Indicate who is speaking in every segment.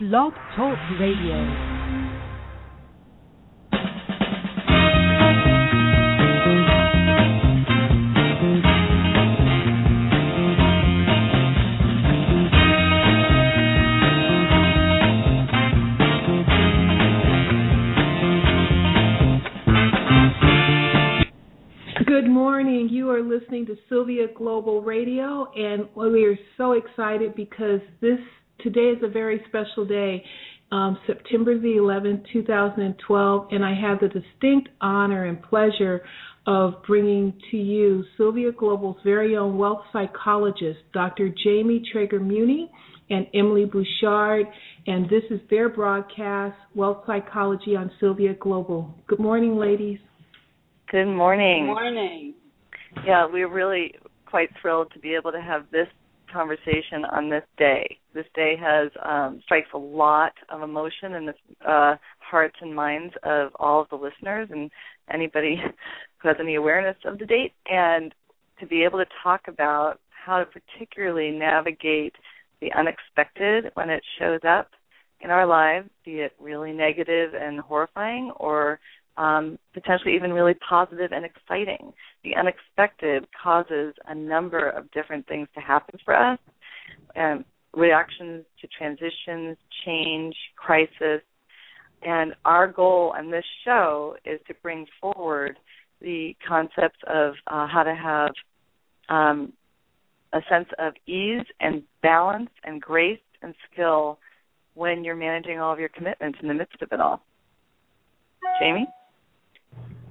Speaker 1: Blog Talk Radio.
Speaker 2: Good morning. You are listening to Sylvia Global Radio, and we are so excited because this today is a very special day, um, September the 11th, 2012, and I have the distinct honor and pleasure of bringing to you Sylvia Global's very own wealth psychologist, Dr. Jamie Traeger Muney and Emily Bouchard, and this is their broadcast, Wealth Psychology on Sylvia Global. Good morning, ladies.
Speaker 3: Good morning.
Speaker 4: Good morning.
Speaker 3: Yeah, we're really quite thrilled to be able to have this conversation on this day. This day has um, strikes a lot of emotion in the uh, hearts and minds of all of the listeners and anybody who has any awareness of the date, and to be able to talk about how to particularly navigate the unexpected when it shows up in our lives, be it really negative and horrifying or um, potentially even really positive and exciting. The unexpected causes a number of different things to happen for us um, reactions to transitions, change, crisis. And our goal on this show is to bring forward the concepts of uh, how to have um, a sense of ease and balance and grace and skill when you're managing all of your commitments in the midst of it all. Jamie?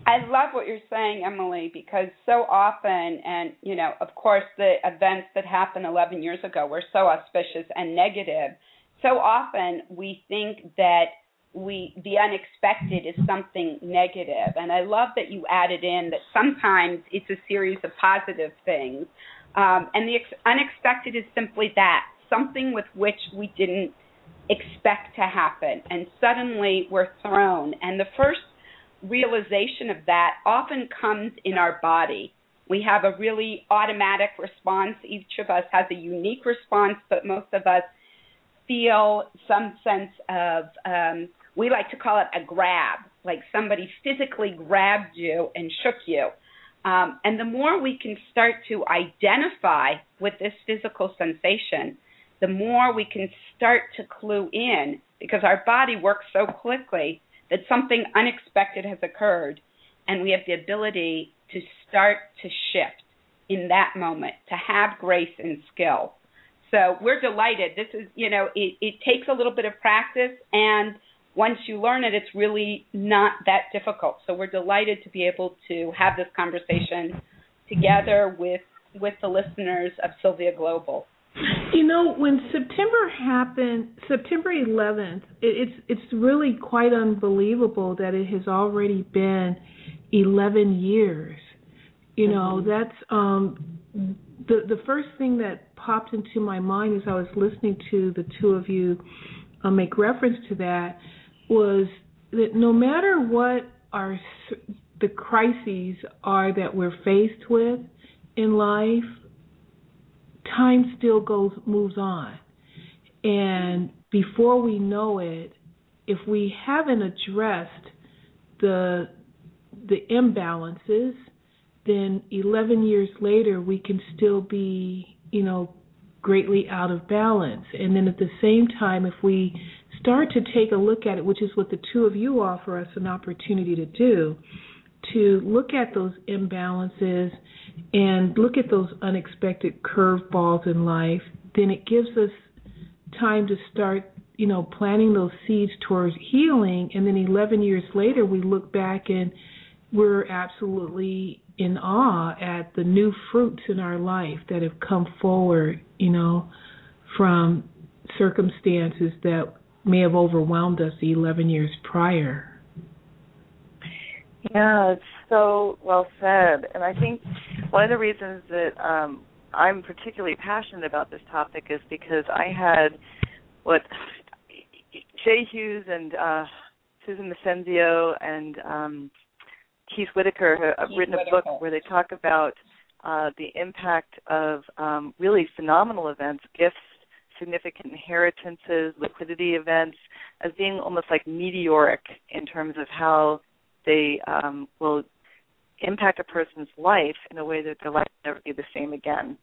Speaker 4: I love what you're saying, Emily, because so often, and you know, of course, the events that happened 11 years ago were so auspicious and negative. So often, we think that we the unexpected is something negative, and I love that you added in that sometimes it's a series of positive things, um, and the ex- unexpected is simply that something with which we didn't expect to happen, and suddenly we're thrown. And the first realization of that often comes in our body. We have a really automatic response. Each of us has a unique response, but most of us feel some sense of, um, we like to call it a grab, like somebody physically grabbed you and shook you. Um, and the more we can start to identify with this physical sensation, the more we can start to clue in because our body works so quickly that something unexpected has occurred and we have the ability to start to shift in that moment, to have grace and skill. So we're delighted. This is, you know, it, it takes a little bit of practice, and once you learn it, it's really not that difficult. So we're delighted to be able to have this conversation together with with the listeners of Sylvia Global.
Speaker 2: You know, when September happened, September 11th, it, it's it's really quite unbelievable that it has already been 11 years. You know, mm-hmm. that's um the the first thing that popped into my mind as I was listening to the two of you uh, make reference to that was that no matter what our the crises are that we're faced with in life, time still goes moves on. And before we know it, if we haven't addressed the the imbalances, then 11 years later we can still be, you know, greatly out of balance. And then at the same time, if we start to take a look at it, which is what the two of you offer us an opportunity to do, to look at those imbalances and look at those unexpected curveballs in life, then it gives us time to start, you know, planting those seeds towards healing. And then 11 years later, we look back and we're absolutely in awe at the new fruits in our life that have come forward, you know, from circumstances that may have overwhelmed us 11 years prior.
Speaker 3: Yeah, it's so well said. And I think one of the reasons that um, I'm particularly passionate about this topic is because I had what Jay Hughes and uh, Susan Massenzio and um, Keith Whitaker have Keith written a Whitaker. book where they talk about uh, the impact of um, really phenomenal events, gifts, significant inheritances, liquidity events, as being almost like meteoric in terms of how they um, will impact a person's life in a way that their life will never be the same again.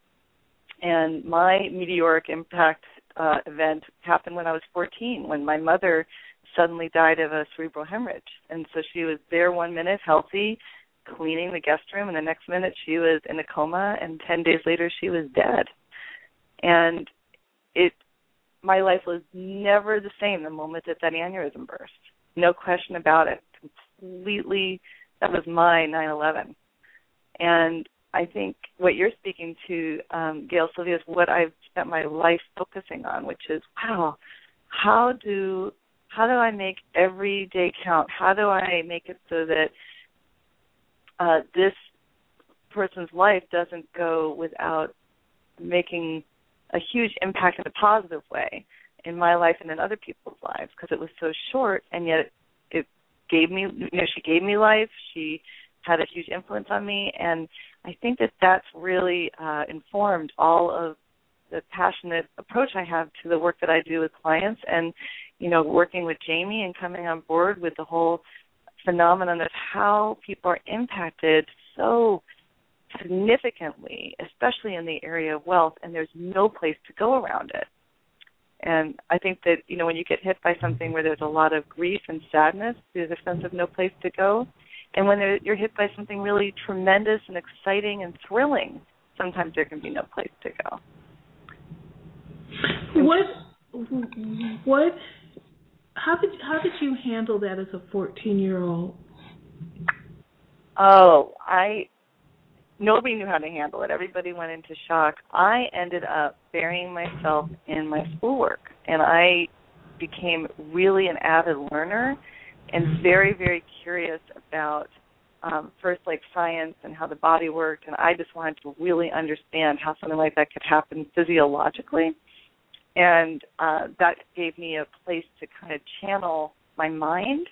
Speaker 3: And my meteoric impact uh, event happened when I was 14, when my mother suddenly died of a cerebral hemorrhage. And so she was there one minute, healthy, cleaning the guest room, and the next minute she was in a coma, and 10 days later she was dead. And it, my life was never the same the moment that that aneurysm burst. No question about it. Completely, that was my 9/11. And I think what you're speaking to, um, Gail Sylvia, is what I've spent my life focusing on, which is wow, how do how do I make every day count? How do I make it so that uh, this person's life doesn't go without making a huge impact in a positive way in my life and in other people's lives because it was so short and yet gave me you know she gave me life. She had a huge influence on me. And I think that that's really uh, informed all of the passionate approach I have to the work that I do with clients and you know working with Jamie and coming on board with the whole phenomenon of how people are impacted so significantly especially in the area of wealth and there's no place to go around it and I think that you know when you get hit by something where there's a lot of grief and sadness there's a sense of no place to go and when you're hit by something really tremendous and exciting and thrilling, sometimes there can be no place to go.
Speaker 2: What what how did how did you handle that as a 14 year old?
Speaker 3: Oh, I nobody knew how to handle it. Everybody went into shock. I ended up burying myself in my schoolwork, and I became really an avid learner and very very curious about um, first like science and how the body worked and i just wanted to really understand how something like that could happen physiologically and uh, that gave me a place to kind of channel my mind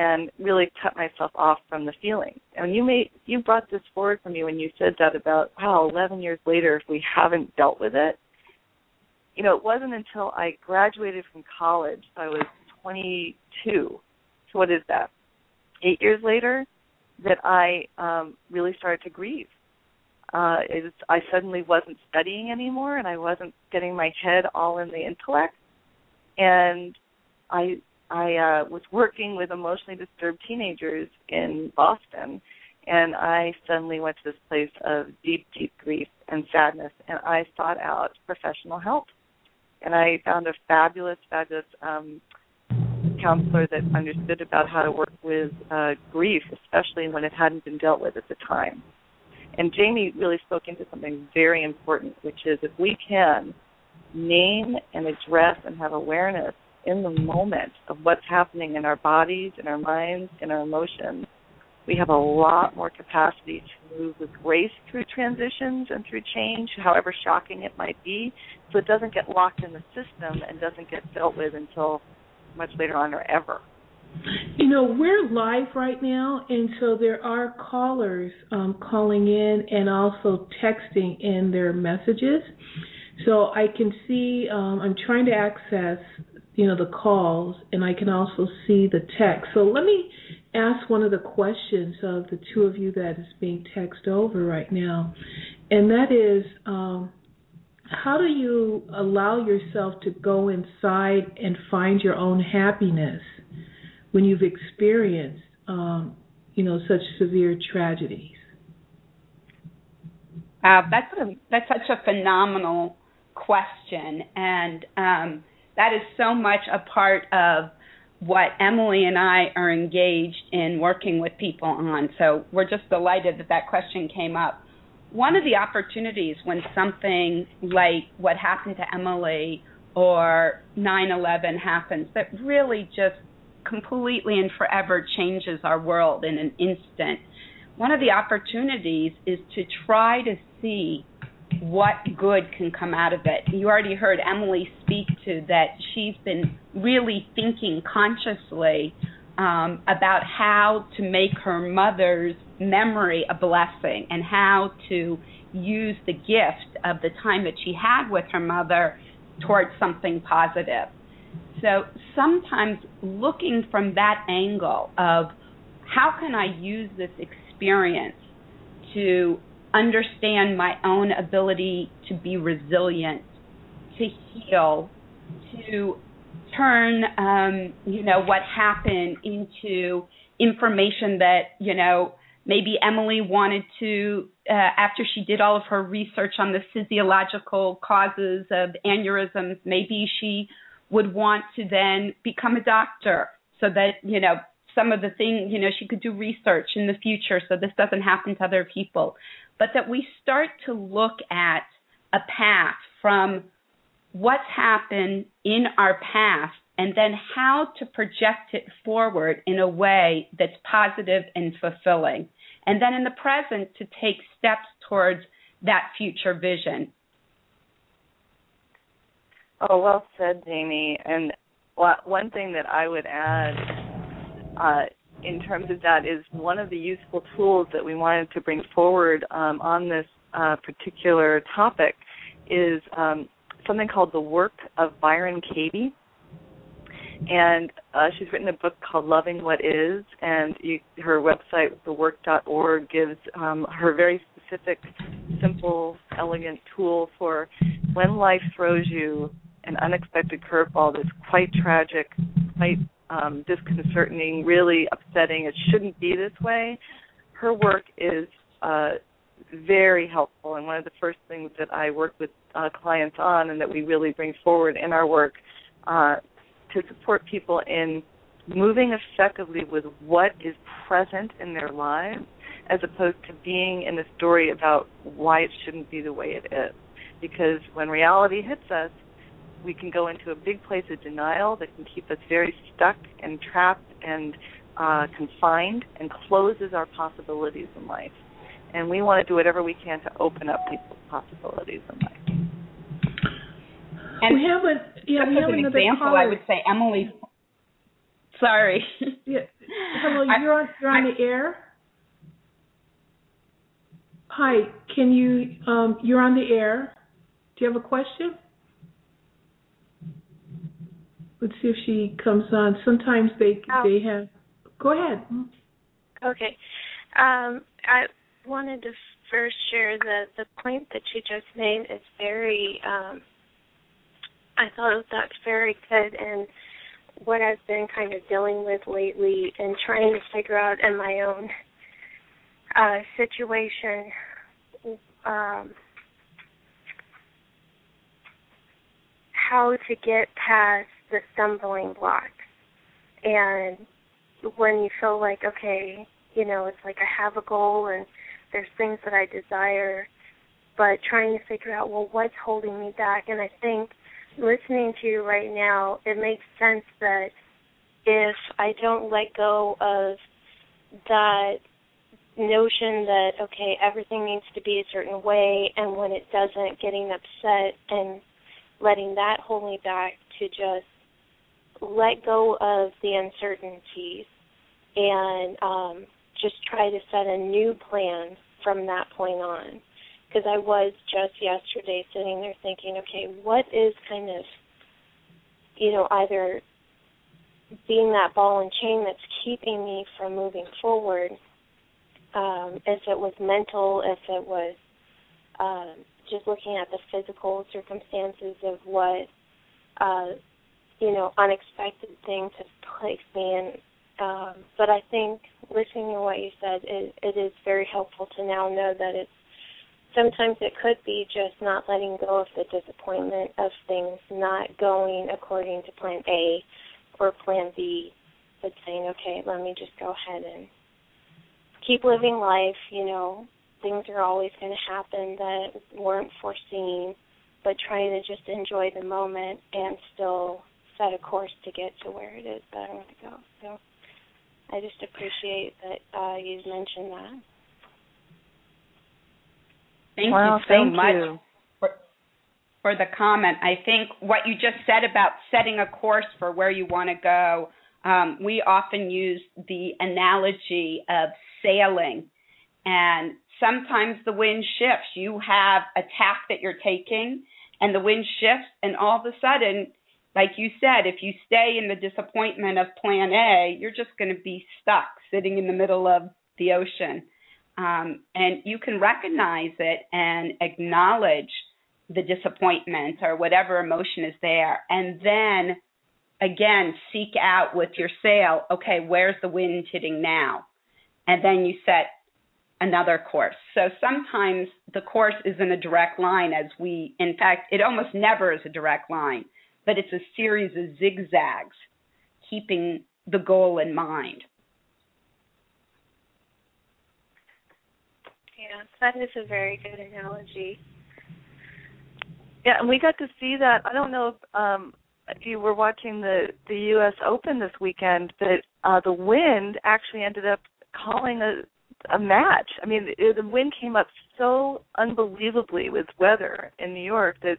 Speaker 3: and really cut myself off from the feeling. And you made you brought this forward for me when you said that about wow, 11 years later, if we haven't dealt with it, you know, it wasn't until I graduated from college, I was 22, so what is that? Eight years later, that I um, really started to grieve. Uh, it, I suddenly wasn't studying anymore, and I wasn't getting my head all in the intellect. And I I uh, was working with emotionally disturbed teenagers in Boston, and I suddenly went to this place of deep, deep grief and sadness, and I sought out professional help. And I found a fabulous, fabulous um, counselor that understood about how to work with uh, grief, especially when it hadn't been dealt with at the time. And Jamie really spoke into something very important, which is if we can name and address and have awareness in the moment of what's happening in our bodies, in our minds, in our emotions, we have a lot more capacity to move with grace through transitions and through change, however shocking it might be, so it doesn't get locked in the system and doesn't get dealt with until much later on or ever.
Speaker 2: You know, we're live right now, and so there are callers um, calling in and also texting in their messages. So I can see, um, I'm trying to access, you know, the calls, and I can also see the text. So let me ask one of the questions of the two of you that is being texted over right now, and that is, um, how do you allow yourself to go inside and find your own happiness when you've experienced, um, you know, such severe tragedies?
Speaker 4: Uh, that's a, that's such a phenomenal question, and um, that is so much a part of what Emily and I are engaged in working with people on. So we're just delighted that that question came up one of the opportunities when something like what happened to Emily or 9/11 happens that really just completely and forever changes our world in an instant. One of the opportunities is to try to see what good can come out of it. You already heard Emily speak to that she's been really thinking consciously um, about how to make her mother's memory a blessing and how to use the gift of the time that she had with her mother towards something positive. So sometimes looking from that angle of how can I use this experience to understand my own ability to be resilient, to heal, to turn um, you know what happened into information that you know maybe Emily wanted to uh, after she did all of her research on the physiological causes of aneurysms maybe she would want to then become a doctor so that you know some of the things you know she could do research in the future so this doesn't happen to other people but that we start to look at a path from what's happened in our past and then how to project it forward in a way that's positive and fulfilling. And then in the present to take steps towards that future vision.
Speaker 3: Oh, well said, Jamie. And one thing that I would add uh, in terms of that is one of the useful tools that we wanted to bring forward um, on this uh, particular topic is um, something called The Work of Byron Katie. And uh, she's written a book called Loving What Is, and you, her website, thework.org, gives um, her very specific, simple, elegant tool for when life throws you an unexpected curveball that's quite tragic, quite um, disconcerting, really upsetting. It shouldn't be this way. Her work is uh, very helpful, and one of the first things that I work with uh, clients on, and that we really bring forward in our work uh, to support people in moving effectively with what is present in their lives, as opposed to being in a story about why it shouldn't be the way it is. Because when reality hits us, we can go into a big place of denial that can keep us very stuck and trapped and uh, confined and closes our possibilities in life. And we want to do whatever we can to open up people's possibilities in life.
Speaker 4: And
Speaker 2: we have a yeah, we have
Speaker 4: an example,
Speaker 2: caller.
Speaker 4: I would say Emily. Sorry.
Speaker 2: Yeah. Hello, you're on you're on the air. Hi, can you um you're on the air. Do you have a question? Let's see if she comes on. Sometimes they
Speaker 5: Oh.
Speaker 2: they have Go ahead.
Speaker 5: Okay. Um, I wanted to first share that the point that you just made is very, um, I thought that's very good and what I've been kind of dealing with lately and trying to figure out in my own uh, situation. Um, how to get past the stumbling blocks and when you feel like okay you know it's like i have a goal and there's things that i desire but trying to figure out well what's holding me back? And i think listening to you right now it makes sense that if i don't let go of that notion that okay everything needs to be a certain way and when it doesn't getting upset and letting that hold me back to just let go of the uncertainties and um, just try to set a new plan from that point on. Because I was just yesterday sitting there thinking, okay, what is kind of, you know, either being that ball and chain that's keeping me from moving forward, um, if it was mental, if it was um, just looking at the physical circumstances of what uh, you know unexpected thing to place me in. Um, but I think listening to what you said, it, it is very helpful to now know that it's sometimes it could be just not letting go of the disappointment of things not going according to plan A or plan B, but saying, okay, let me just go ahead and keep living life. You know, things are always going to happen that weren't foreseen, but trying to just enjoy the moment and still set a course to get to where it is that I want to go. So I just appreciate that uh, you mentioned that.
Speaker 4: Thank
Speaker 3: well,
Speaker 4: you so
Speaker 3: thank
Speaker 4: much
Speaker 3: you.
Speaker 4: For, for the comment. I think what you just said about setting a course for where you want to go, um, we often use the analogy of sailing. And sometimes the wind shifts. You have a tack that you're taking, and the wind shifts, and all of a sudden, like you said, if you stay in the disappointment of plan A, you're just going to be stuck sitting in the middle of the ocean. Um, and you can recognize it and acknowledge the disappointment or whatever emotion is there. And then again, seek out with your sail, okay, where's the wind hitting now? And then you set another course. So sometimes the course isn't a direct line, as we, in fact, it almost never is a direct line, but it's a series of zigzags, keeping the goal in mind.
Speaker 5: Yeah, that is a very good analogy.
Speaker 3: Yeah, and we got to see that. I don't know if um if you were watching the the U.S. Open this weekend, but uh the wind actually ended up calling a a match. I mean, it, the wind came up so unbelievably with weather in New York that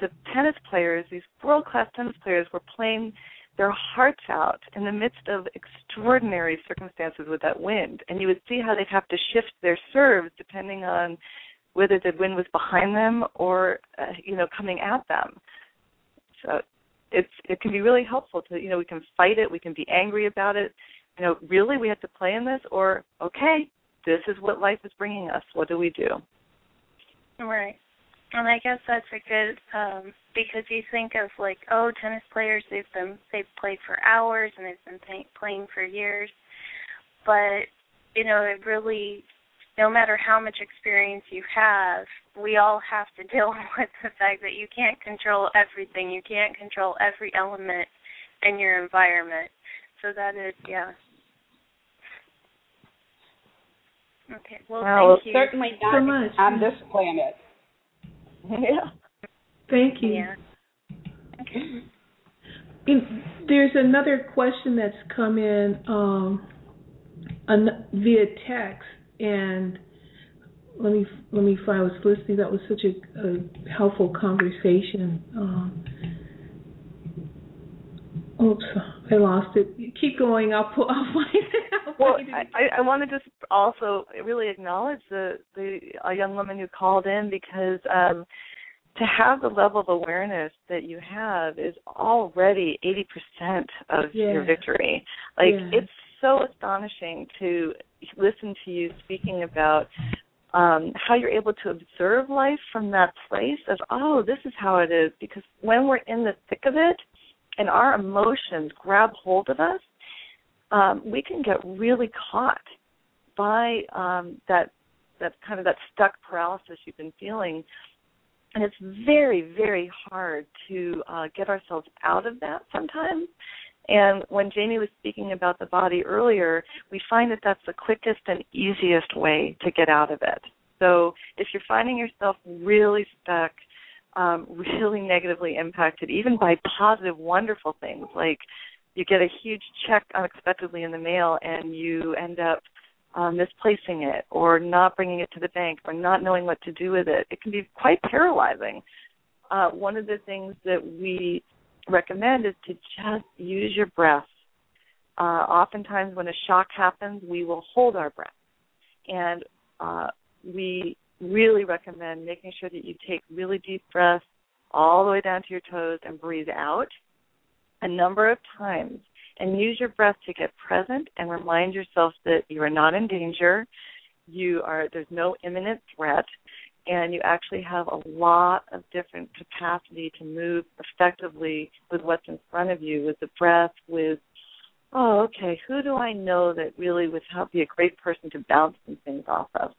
Speaker 3: the tennis players, these world class tennis players, were playing their hearts out in the midst of extraordinary circumstances with that wind. And you would see how they'd have to shift their serves depending on whether the wind was behind them or uh, you know coming at them. So it's it can be really helpful to you know we can fight it, we can be angry about it. You know, really we have to play in this, or okay, this is what life is bringing us. What do we do?
Speaker 5: Right. And I guess that's a good um because you think of like oh tennis players they've been they've played for hours and they've been pay, playing for years, but you know it really no matter how much experience you have, we all have to deal with the fact that you can't control everything. You can't control every element in your environment. So that is yeah. Okay. Well,
Speaker 4: well
Speaker 5: thank you.
Speaker 4: certainly not
Speaker 2: so much.
Speaker 4: on this planet.
Speaker 3: Yeah.
Speaker 2: Thank you.
Speaker 5: Yeah. Okay.
Speaker 2: In, there's another question that's come in um, an, via text, and let me let me find. I was listening. That was such a, a helpful conversation. Um, oops, I lost it. Keep going. I'll put. I'll find it. I'll
Speaker 3: Well,
Speaker 2: find it.
Speaker 3: I, I want to just also really acknowledge the the a young woman who called in because um, to have the level of awareness that you have is already eighty percent of your victory. Like
Speaker 2: Yeah.
Speaker 3: it's so astonishing to listen to you speaking about um, how you're able to observe life from that place of oh this is how it is because when we're in the thick of it and our emotions grab hold of us um, we can get really caught by um, that that kind of that stuck paralysis you've been feeling, and it's very very hard to uh, get ourselves out of that sometimes. And when Jamie was speaking about the body earlier, we find that that's the quickest and easiest way to get out of it. So if you're finding yourself really stuck, um, really negatively impacted, even by positive, wonderful things like you get a huge check unexpectedly in the mail and you end up um, misplacing it or not bringing it to the bank or not knowing what to do with it. It can be quite paralyzing. Uh, one of the things that we recommend is to just use your breath. Uh, oftentimes, when a shock happens, we will hold our breath. And uh, we really recommend making sure that you take really deep breaths all the way down to your toes and breathe out a number of times and use your breath to get present and remind yourself that you are not in danger. You are there's no imminent threat and you actually have a lot of different capacity to move effectively with what's in front of you with the breath with oh okay who do i know that really would help be a great person to bounce some things off of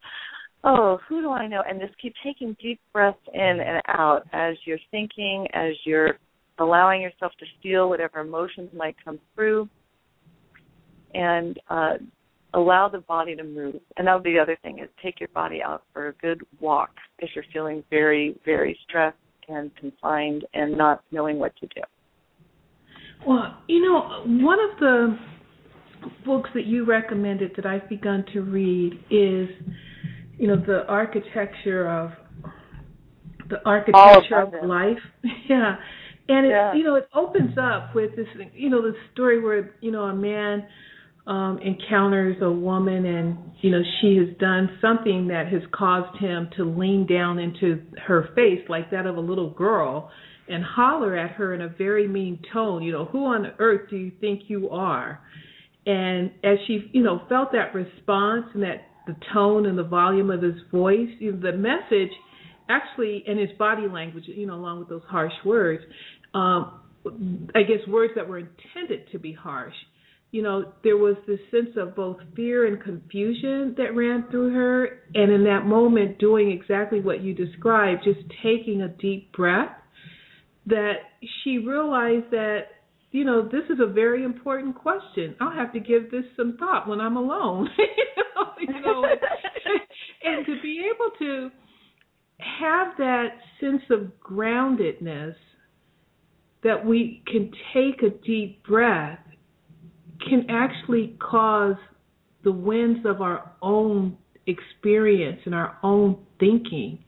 Speaker 3: oh who do i know and just keep taking deep breaths in and out as you're thinking as you're allowing yourself to feel whatever emotions might come through and uh, allow the body to move. And that would be the other thing is take your body out for a good walk if you're feeling very, very stressed and confined and not knowing what to do.
Speaker 2: Well, you know, one of the books that you recommended that I've begun to read is, you know, the architecture of the architecture of life. yeah. And it
Speaker 3: Yeah.
Speaker 2: you know, it opens up with this you know, the story where, you know, a man um encounters a woman and you know, she has done something that has caused him to lean down into her face like that of a little girl and holler at her in a very mean tone, you know, who on earth do you think you are? And as she, you know, felt that response and that the tone and the volume of his voice, you know, the message actually and his body language, you know, along with those harsh words, um, I guess words that were intended to be harsh. You know, there was this sense of both fear and confusion that ran through her, and in that moment, doing exactly what you described, just taking a deep breath, that she realized that, you know, this is a very important question. I'll have to give this some thought when I'm alone. you know, you know and, and to be able to have that sense of groundedness that we can take a deep breath can actually cause the winds of our own experience and our own thinking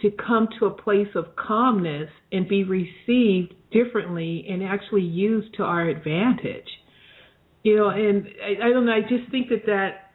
Speaker 2: to come to a place of calmness and be received differently and actually used to our advantage. You know, and I, I don't know, I just think that that,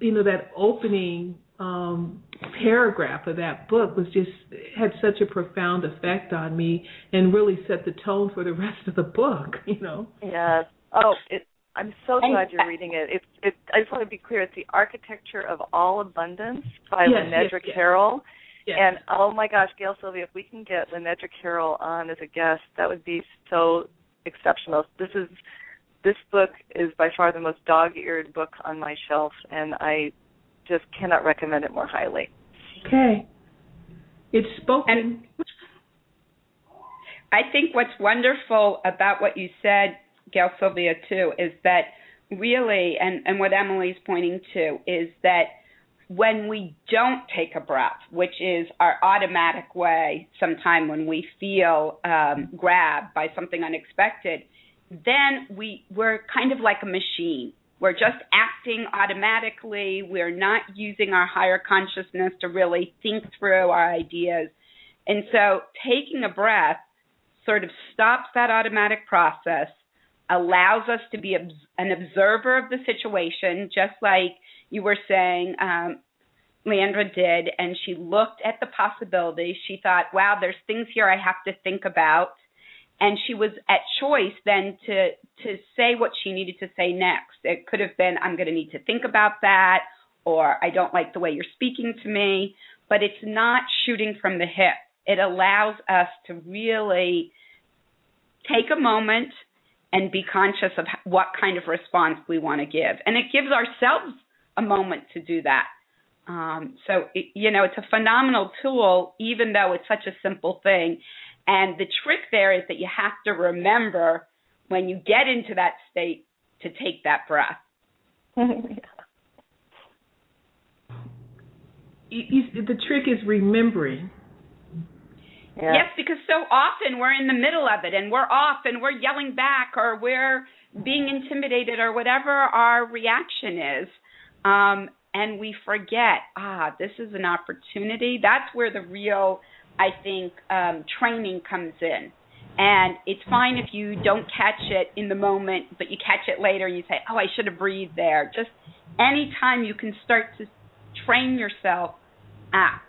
Speaker 2: you know, that opening um paragraph of that book was just had such a profound effect on me and really set the tone for the rest of the book, you know.
Speaker 3: Yes. Oh, it, I'm so glad you're reading it. It's. It, I just want to be clear. It's the Architecture of All Abundance by
Speaker 2: Yes,
Speaker 3: Lenedra
Speaker 2: yes, yes.
Speaker 3: Carroll.
Speaker 2: Yes.
Speaker 3: And oh my gosh, Gail Sylvia, if we can get Lenedra Carroll on as a guest, that would be so exceptional. This is this book is by far the most dog-eared book on my shelf, and I just cannot recommend it more highly.
Speaker 2: Okay. It's spoken.
Speaker 4: I think what's wonderful about what you said, Gail Sylvia, too, is that really, and, and what Emily's pointing to, is that when we don't take a breath, which is our automatic way, sometime when we feel um, grabbed by something unexpected, then we we're kind of like a machine. We're just acting automatically. We're not using our higher consciousness to really think through our ideas. And so taking a breath sort of stops that automatic process, allows us to be an observer of the situation, just like you were saying, um, Leandra did, and she looked at the possibilities. She thought, wow, there's things here I have to think about. And she was at choice then to to say what she needed to say next. It could have been, I'm going to need to think about that, or I don't like the way you're speaking to me. But it's not shooting from the hip. It allows us to really take a moment and be conscious of what kind of response we want to give. And it gives ourselves a moment to do that. Um, so, it, you know, it's a phenomenal tool, even though it's such a simple thing. And the trick there is that you have to remember when you get into that state to take that breath.
Speaker 2: You, you, the trick is remembering.
Speaker 3: Yeah.
Speaker 4: Yes, because so often we're in the middle of it and we're off and we're yelling back or we're being intimidated or whatever our reaction is. Um, and we forget, ah, this is an opportunity. That's where the real, I think, um, training comes in. And it's fine if you don't catch it in the moment, but you catch it later and you say, oh, I should have breathed there. Just anytime you can start to train yourself, ah,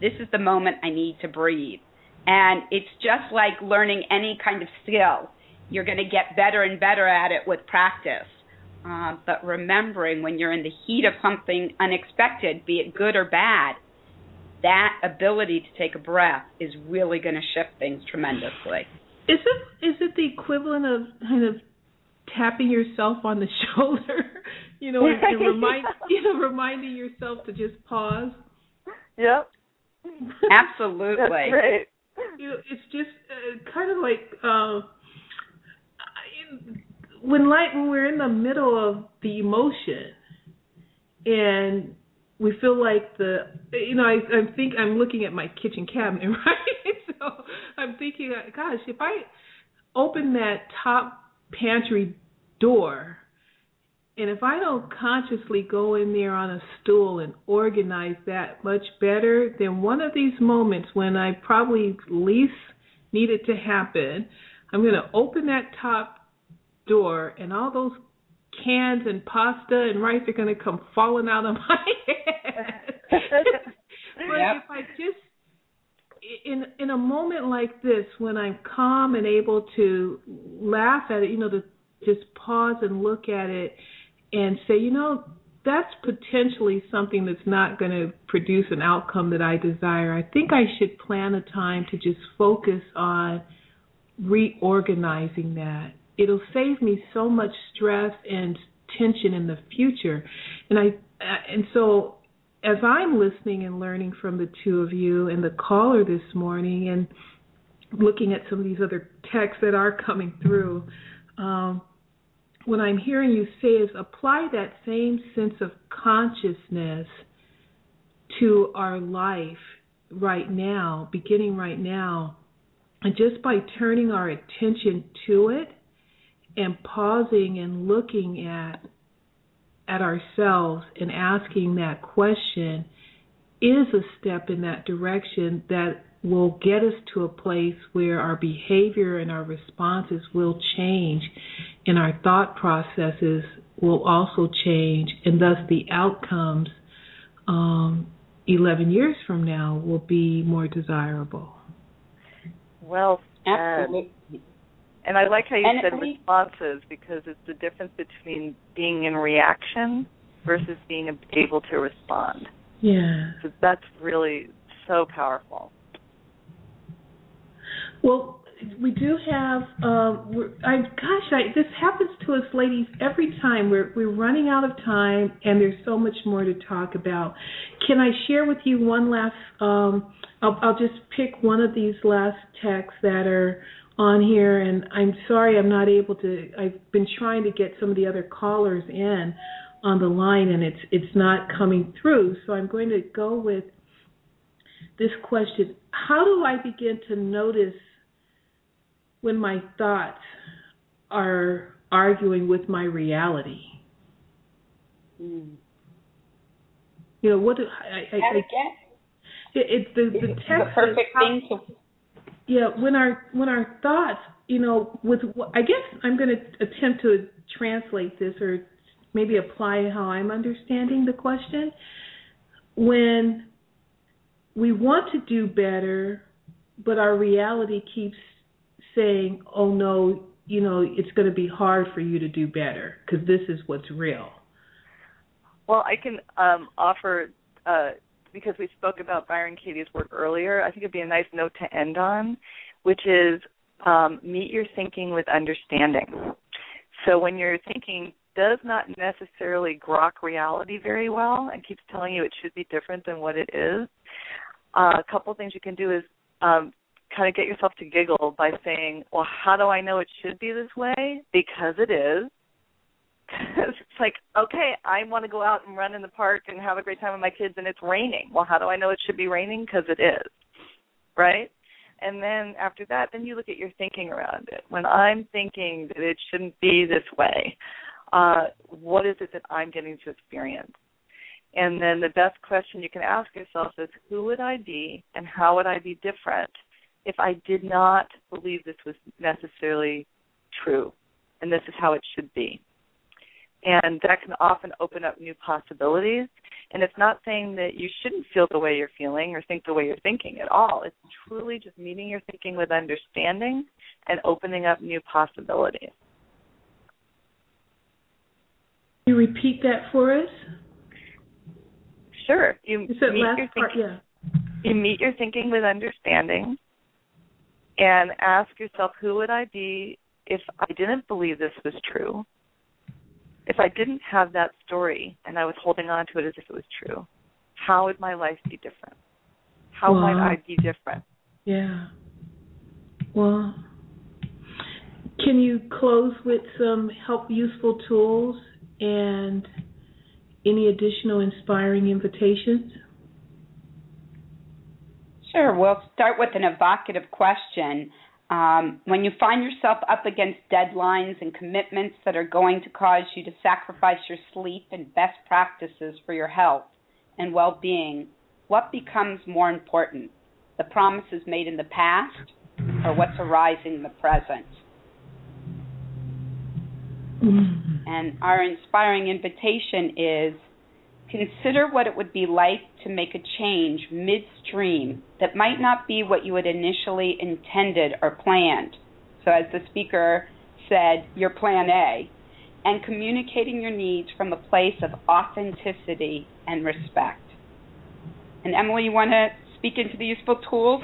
Speaker 4: this is the moment I need to breathe. And it's just like learning any kind of skill. You're going to get better and better at it with practice. Uh, but remembering when you're in the heat of something unexpected, be it good or bad, that ability to take a breath is really going to shift things tremendously.
Speaker 2: Is it is it the equivalent of kind of tapping yourself on the shoulder, you know, and, and remind you know reminding yourself to just pause?
Speaker 3: Yep.
Speaker 4: Absolutely.
Speaker 3: That's great.
Speaker 2: You know, it's just uh, kind of like uh, I- when light when we're in the middle of the emotion and we feel like the you know I I think I'm looking at my kitchen cabinet right? So I'm thinking gosh if I open that top pantry door and if I don't consciously go in there on a stool and organize that much better then one of these moments when I probably least need it to happen I'm going to open that top door and all those cans and pasta and rice are going to come falling out of my head. but yep. if I just in in a moment like this when I'm calm and able to laugh at it, you know, to just pause and look at it and say, you know, that's potentially something that's not going to produce an outcome that I desire. I think I should plan a time to just focus on reorganizing that it'll save me so much stress and tension in the future. And I and so as I'm listening and learning from the two of you and the caller this morning and looking at some of these other texts that are coming through, um, what I'm hearing you say is apply that same sense of consciousness to our life right now, beginning right now. And just by turning our attention to it, and pausing and looking at at ourselves and asking that question is a step in that direction that will get us to a place where our behavior and our responses will change and our thought processes will also change and thus the outcomes um, 11 years from now will be more desirable.
Speaker 3: Well, absolutely. And I like how you and said responses because it's the difference between being in reaction versus being able to respond.
Speaker 2: Yeah.
Speaker 3: So that's really so powerful.
Speaker 2: Well, we do have. Um, we're, I gosh, I, this happens to us ladies every time. We're we're running out of time, and there's so much more to talk about. Can I share with you one last? Um, I'll, I'll just pick one of these last texts that are on here, and I'm sorry I'm not able to. I've been trying to get some of the other callers in on the line, and it's it's not coming through. So I'm going to go with this question: How do I begin to notice when my thoughts are arguing with my reality?
Speaker 4: Mm.
Speaker 2: You know what? Do, I, I, I, it, it, the the text
Speaker 4: the perfect thing to
Speaker 2: yeah when our when our thoughts you know with i guess i'm going to attempt to translate this or maybe apply how i'm understanding the question. When we want to do better but our reality keeps saying oh no you know it's going to be hard for you to do better because this is what's real.
Speaker 3: Well i can um, offer uh, because we spoke about Byron Katie's work earlier, I think it'd be a nice note to end on, which is um, meet your thinking with understanding. So when your thinking does not necessarily grok reality very well and keeps telling you it should be different than what it is, uh, a couple things you can do is um, kind of get yourself to giggle by saying, well, how do I know it should be this way? Because it is. It's like, okay, I want to go out and run in the park and have a great time with my kids, and it's raining. Well, how do I know it should be raining? Because it is, right? And then after that, then you look at your thinking around it. When I'm thinking that it shouldn't be this way, uh, what is it that I'm getting to experience? And then the best question you can ask yourself is, who would I be, and how would I be different if I did not believe this was necessarily true, and this is how it should be? And that can often open up new possibilities. And it's not saying that you shouldn't feel the way you're feeling or think the way you're thinking at all. It's truly just meeting your thinking with understanding and opening up new possibilities.
Speaker 2: Can you repeat that for us?
Speaker 3: Sure. You meet your thinking,
Speaker 2: part, yeah.
Speaker 3: You meet your thinking with understanding and ask yourself who would I be if I didn't believe this was true? If I didn't have that story and I was holding on to it as if it was true, how would my life be different? How wow. might I be different?
Speaker 2: Yeah. Well, can you close with some help useful tools and any additional inspiring invitations?
Speaker 4: Sure. We'll start with an evocative question. Um, when you find yourself up against deadlines and commitments that are going to cause you to sacrifice your sleep and best practices for your health and well being, what becomes more important? The promises made in the past or what's arising in the present?
Speaker 2: Mm-hmm.
Speaker 4: And our inspiring invitation is consider what it would be like to make a change midstream that might not be what you had initially intended or planned. So, as the speaker said, your plan A, and communicating your needs from a place of authenticity and respect. And Emily, you want to speak into the useful tools?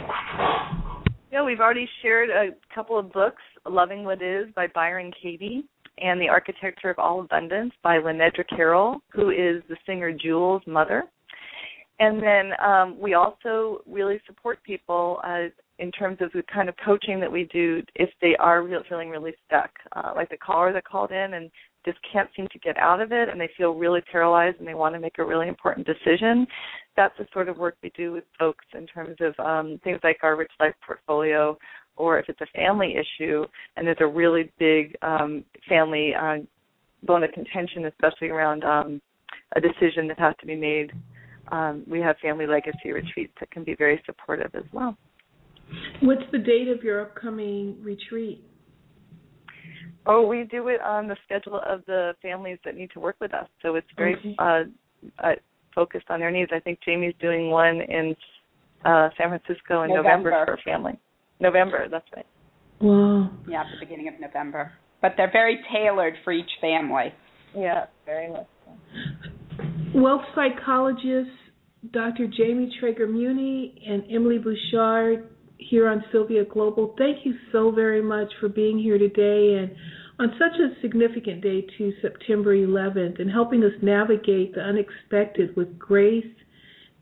Speaker 3: Yeah, we've already shared a couple of books Loving What Is by Byron Katie and The Architecture of All Abundance by Lenedra Carroll, who is the singer Jewel's mother. And then um, we also really support people uh, in terms of the kind of coaching that we do if they are feeling really stuck. Uh, like the caller that called in and just can't seem to get out of it and they feel really paralyzed and they want to make a really important decision. That's the sort of work we do with folks in terms of um, things like our Rich Life portfolio or if it's a family issue and there's a really big um, family uh, bone of contention, especially around um, a decision that has to be made. Um, we have family legacy retreats that can be very supportive as well.
Speaker 2: What's the date of your upcoming retreat?
Speaker 3: Oh, we do it on the schedule of the families that need to work with us. So it's very
Speaker 2: okay.
Speaker 3: uh, uh, focused on their needs. I think Jamie's doing one in uh, San Francisco in
Speaker 4: November.
Speaker 3: November for a family. November, that's right.
Speaker 2: Wow.
Speaker 4: Yeah, at the beginning of November. But they're very tailored for each family.
Speaker 3: Yeah, very much so.
Speaker 2: Wealth psychologists Dr. Jamie Traeger Muney and Emily Bouchard here on Sylvia Global. Thank you so very much for being here today and on such a significant day to September 11th and helping us navigate the unexpected with grace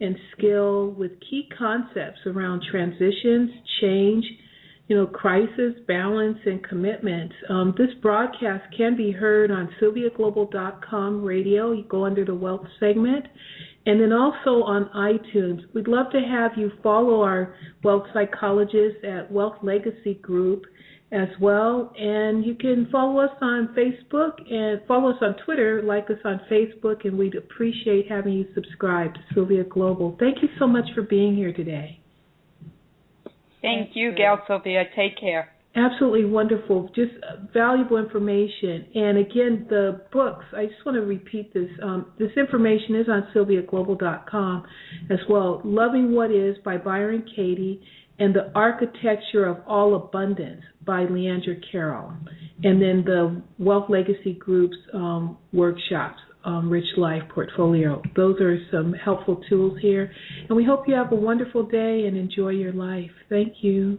Speaker 2: and skill with key concepts around transitions, change, you know, crisis, balance, and commitment. Um, this broadcast can be heard on SylviaGlobal.com radio. You go under the wealth segment. And then also on iTunes. We'd love to have you follow our wealth psychologists at Wealth Legacy Group as well. And you can follow us on Facebook and follow us on Twitter, like us on Facebook, and we'd appreciate having you subscribe to Sylvia Global. Thank you so much for being here today.
Speaker 4: Thank you, Gail Sylvia. Take care.
Speaker 2: Absolutely wonderful, just valuable information. And again, the books, I just want to repeat this. Um, this information is on sylviaglobal.com as well. Loving What Is by Byron Katie and The Architecture of All Abundance by Leandra Carroll. And then the Wealth Legacy Group's um, workshops, um, Rich Life Portfolio. Those are some helpful tools here. And we hope you have a wonderful day and enjoy your life. Thank you.